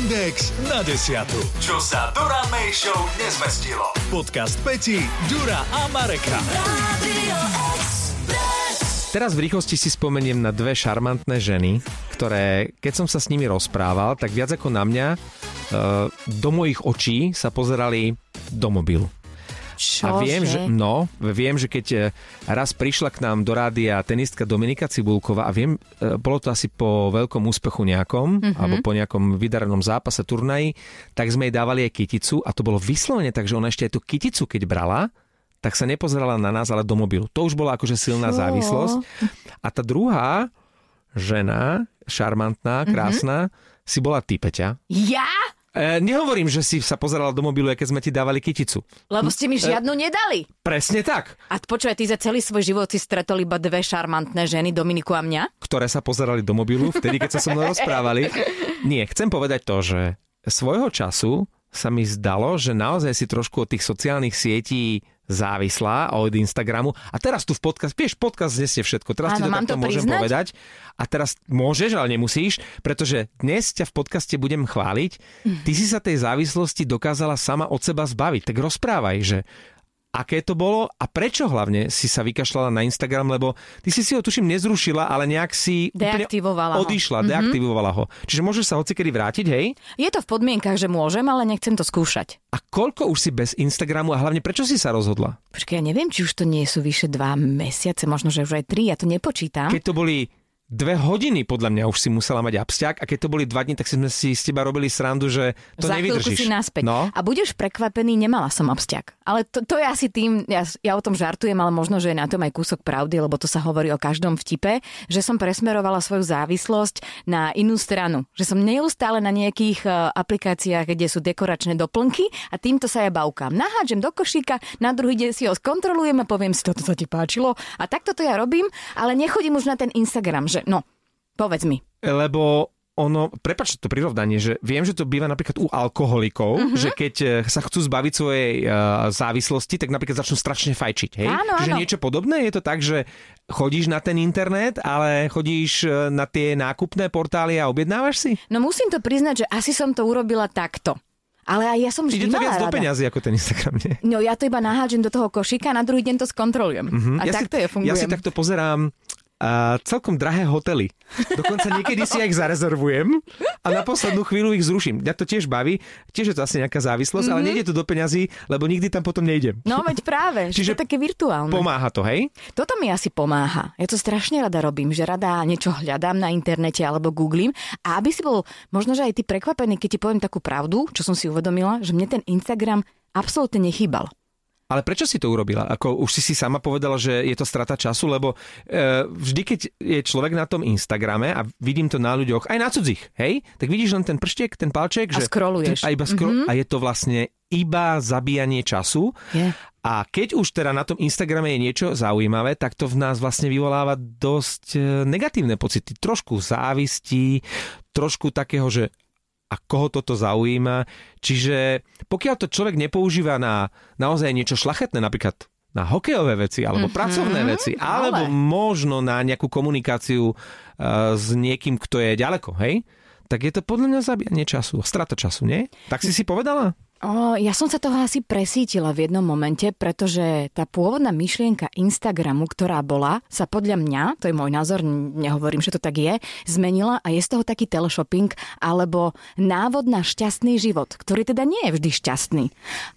Index na desiatu. Čo sa Dura May Show nezmestilo. Podcast Peti, Dura a Mareka. Teraz v rýchlosti si spomeniem na dve šarmantné ženy, ktoré, keď som sa s nimi rozprával, tak viac ako na mňa, eh, do mojich očí sa pozerali do mobilu. Čože? A viem, že, no, viem, že keď e, raz prišla k nám do rádia tenistka Dominika Cibulková a viem, e, bolo to asi po veľkom úspechu nejakom, mm-hmm. alebo po nejakom vydarenom zápase turnaji, tak sme jej dávali aj kyticu a to bolo vyslovene tak, že ona ešte aj tú kyticu, keď brala, tak sa nepozerala na nás, ale do mobilu. To už bola akože silná Čo? závislosť. A tá druhá žena, šarmantná, krásna, mm-hmm. si bola ty, Peťa. Ja? E, nehovorím, že si sa pozerala do mobilu, keď sme ti dávali kyticu. Lebo ste mi žiadnu nedali. Presne tak. A počúvaj, ty za celý svoj život si stretol iba dve šarmantné ženy, Dominiku a mňa? ktoré sa pozerali do mobilu vtedy, keď sa so mnou rozprávali. Nie, chcem povedať to, že svojho času sa mi zdalo, že naozaj si trošku od tých sociálnych sietí závislá od Instagramu. A teraz tu v podcast, vieš, podcast znesie všetko. Teraz ti Áno, to mám takto to môžem priznať? povedať. A teraz môžeš, ale nemusíš, pretože dnes ťa v podcaste budem chváliť. Ty si sa tej závislosti dokázala sama od seba zbaviť. Tak rozprávaj, že aké to bolo a prečo hlavne si sa vykašľala na Instagram, lebo ty si si ho tuším nezrušila, ale nejak si Deaktivovala ho. odišla, Mhm. deaktivovala ho. Čiže môžeš sa hocikedy vrátiť, hej? Je to v podmienkach, že môžem, ale nechcem to skúšať. A koľko už si bez Instagramu a hlavne prečo si sa rozhodla? Počkaj, ja neviem, či už to nie sú vyše dva mesiace, možno, že už aj tri, ja to nepočítam. Keď to boli dve hodiny, podľa mňa už si musela mať absťak a keď to boli dva dní, tak sme si s teba robili srandu, že to Za nevydržíš. si naspäť. No, A budeš prekvapený, nemala som obsťak. Ale to, to je asi tým, ja, ja o tom žartujem, ale možno, že je na tom aj kúsok pravdy, lebo to sa hovorí o každom vtipe, že som presmerovala svoju závislosť na inú stranu. Že som neustále na nejakých e, aplikáciách, kde sú dekoračné doplnky a týmto sa ja bavkám. Naháčem do košíka, na druhý deň si ho skontrolujem a poviem si, toto sa ti páčilo. A takto to ja robím, ale nechodím už na ten Instagram, že no, povedz mi. lebo ono, prepač to prirovnanie, že viem, že to býva napríklad u alkoholikov, Mhm. mm-hmm. že keď eh, sa chcú zbaviť svojej uh, závislosti, tak napríklad začnú strašne fajčiť. Hej? Áno, Čiže áno. niečo podobné je to tak, že chodíš na ten internet, ale chodíš eh, na tie nákupné portály a objednávaš si? No musím to priznať, že asi som to urobila takto. Ale aj ja som vždy Ide to viac do rada. peňazí ako ten Instagram, nie? No ja to iba nahážem do toho košíka, na druhý deň to skontrolujem. Mm-hmm. A ja takto si, je fungujem. Ja si takto pozerám a celkom drahé hotely. Dokonca niekedy si ja ich zarezervujem a na poslednú chvíľu ich zruším. Mňa to tiež baví, tiež je to asi nejaká závislosť, mm-hmm. ale nejde to do peňazí, lebo nikdy tam potom nejdem. No veď práve, Čiže to je také virtuálne. Pomáha to, hej? Toto mi asi pomáha. Ja to strašne rada robím, že rada niečo hľadám na internete alebo googlím. A aby si bol možno, že aj ty prekvapený, keď ti poviem takú pravdu, čo som si uvedomila, že mne ten Instagram absolútne nechýbal. Ale prečo si to urobila? Ako už si si sama povedala, že je to strata času, lebo e, vždy, keď je človek na tom Instagrame a vidím to na ľuďoch, aj na cudzích, hej, tak vidíš len ten prštiek, ten palček, A že scrolluješ. A, iba scroll, mm-hmm. a je to vlastne iba zabíjanie času. Je. A keď už teda na tom Instagrame je niečo zaujímavé, tak to v nás vlastne vyvoláva dosť e, negatívne pocity. Trošku závistí, trošku takého, že a koho toto zaujíma. Čiže pokiaľ to človek nepoužíva na naozaj niečo šlachetné, napríklad na hokejové veci alebo mm-hmm, pracovné veci, alebo ale. možno na nejakú komunikáciu uh, s niekým, kto je ďaleko, hej? Tak je to podľa mňa zabíjanie času, strata času, nie? Tak si si povedala? O, ja som sa toho asi presítila v jednom momente, pretože tá pôvodná myšlienka Instagramu, ktorá bola, sa podľa mňa, to je môj názor, nehovorím, že to tak je, zmenila a je z toho taký teleshopping alebo návod na šťastný život, ktorý teda nie je vždy šťastný.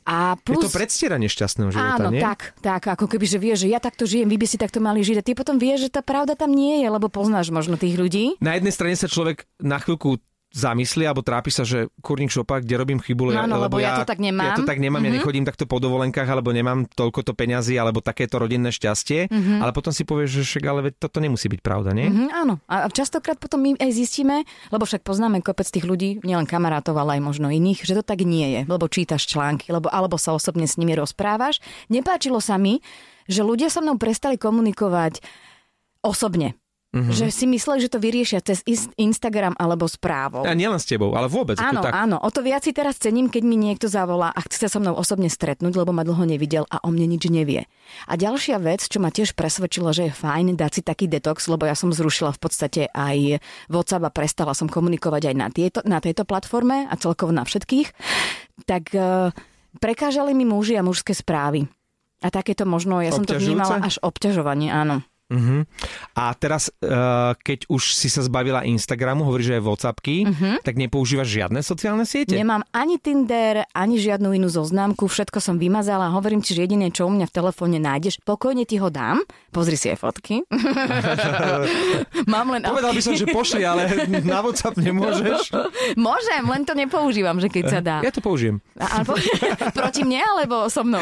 A Plus... Je to predstieranie šťastného života, Áno, nie? tak, tak, ako keby, že vieš, že ja takto žijem, vy by si takto mali žiť a ty potom vieš, že tá pravda tam nie je, lebo poznáš možno tých ľudí. Na jednej strane sa človek na chvíľku zamyslí alebo trápi sa, že kurník šopa, kde robím chybu, Áno, lebo ja to tak nemám. Ja to tak nemám, mm-hmm. ja nechodím takto po dovolenkách, alebo nemám toľko to peňazí, alebo takéto rodinné šťastie, mm-hmm. ale potom si povieš, že však ale veď toto nemusí byť pravda, nie? Mhm, áno. A častokrát potom my aj zistíme, lebo však poznáme kopec tých ľudí, nielen kamarátov, ale aj možno iných, že to tak nie je, lebo čítaš články, lebo, alebo sa osobne s nimi rozprávaš. Nepáčilo sa mi, že ľudia so mnou prestali komunikovať osobne. Mm-hmm. Že si mysleli, že to vyriešia cez Instagram alebo správou. A nielen s tebou, ale vôbec. Áno, tak... áno. O to viac si teraz cením, keď mi niekto zavolá a chce sa so mnou osobne stretnúť, lebo ma dlho nevidel a o mne nič nevie. A ďalšia vec, čo ma tiež presvedčilo, že je fajn dať si taký detox, lebo ja som zrušila v podstate aj WhatsApp a prestala som komunikovať aj na, tieto, na tejto platforme a celkovo na všetkých, tak uh, prekážali mi muži a mužské správy. A takéto možno, ja som to vnímala až obťažovanie, áno. Uh-huh. A teraz, uh, keď už si sa zbavila Instagramu, hovoríš, že aj Whatsappky, uh-huh. tak nepoužívaš žiadne sociálne siete? Nemám ani Tinder, ani žiadnu inú zoznámku, všetko som vymazala. Hovorím ti, že jediné, čo u mňa v telefóne nájdeš, pokojne ti ho dám, pozri si aj fotky. Mám len... Povedal by som, že pošli, ale na WhatsApp nemôžeš. Môžem, len to nepoužívam, že keď sa dá. Ja to použijem. A, po... proti mne, alebo so mnou?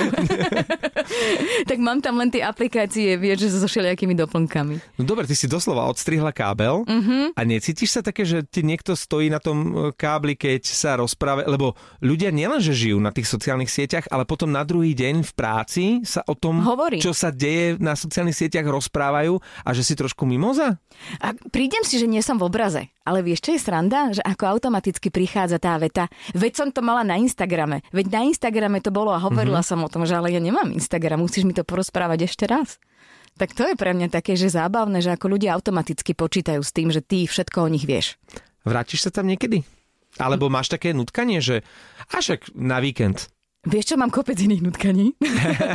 tak mám tam len tie aplikácie, vieš, že so všelijakými doplnkami. No dobre, ty si doslova odstrihla kábel uh-huh. a necítiš sa také, že ti niekto stojí na tom e, kábli, keď sa rozpráva, lebo ľudia nielenže žijú na tých sociálnych sieťach, ale potom na druhý deň v práci sa o tom, Hovorí. čo sa deje na sociálnych sieťach rozprávajú a že si trošku mimoza? A prídem si, že nie som v obraze. Ale vieš, čo je sranda? Že ako automaticky prichádza tá veta. Veď som to mala na Instagrame. Veď na Instagrame to bolo a hovorila mm-hmm. som o tom, že ale ja nemám Instagram. Musíš mi to porozprávať ešte raz. Tak to je pre mňa také, že zábavné, že ako ľudia automaticky počítajú s tým, že ty všetko o nich vieš. Vrátiš sa tam niekedy? Alebo máš také nutkanie, že až na víkend Vieš čo, mám kopec iných nutkaní.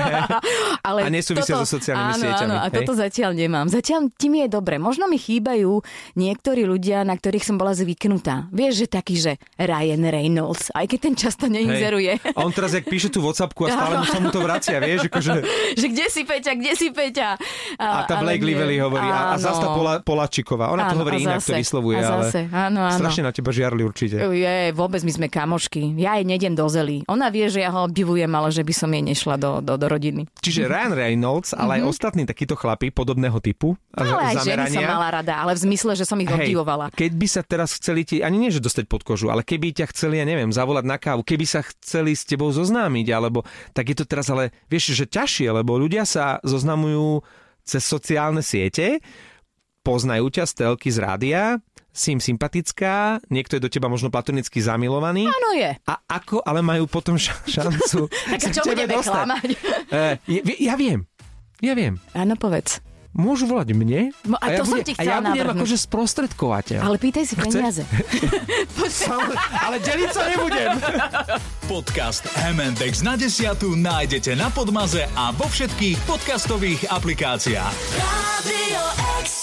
Ale a nesúvisia toto, so sociálnymi áno, sieťami. Áno, a hej? toto zatiaľ nemám. Zatiaľ tým je dobre. Možno mi chýbajú niektorí ľudia, na ktorých som bola zvyknutá. Vieš, že taký, že Ryan Reynolds, aj keď ten často neinzeruje. Hej. A on teraz, jak píše tú Whatsappku a stále mu sa mu to vracia, vieš? Akože... že kde si Peťa, kde si Peťa? A, a tá Blake Lively hovorí. A, a zase tá Pola, Polačiková. Ona áno, to hovorí inak, to vyslovuje. A zase, ale áno, áno. Strašne na teba žiarli určite. Je, vôbec my sme kamošky. Ja jej nedem do zely. Ona vie, že ja ho obdivujem, ale že by som jej nešla do, do, do rodiny. Čiže Ryan Reynolds, ale mm-hmm. aj mhm. ostatní takíto chlapí podobného typu. Ale aj ženy som mala rada, ale v zmysle, že som ich Hej, obdivovala. Keď by sa teraz chceli ti, ani nie, že dostať pod kožu, ale keby ťa chceli, ja neviem, zavolať na kávu, keby sa chceli s tebou zoznámiť, alebo tak je to teraz ale, vieš, že ťažšie, lebo ľudia sa zoznamujú cez sociálne siete, poznajú ťa z telky z rádia, si im sympatická, niekto je do teba možno platonicky zamilovaný. Áno je. A ako ale majú potom šancu tak čo budeme dostať? klamať? Uh, ja, ja viem. Ja viem. Áno, povedz. Môžu volať mne no, a, a, to ja som bude, ti a ja budem navrhnúť. akože sprostredkovateľ. Ale pýtaj si peniaze. ale deliť sa nebudem. Podcast MNDX na desiatu nájdete na Podmaze a vo všetkých podcastových aplikáciách. Radio X.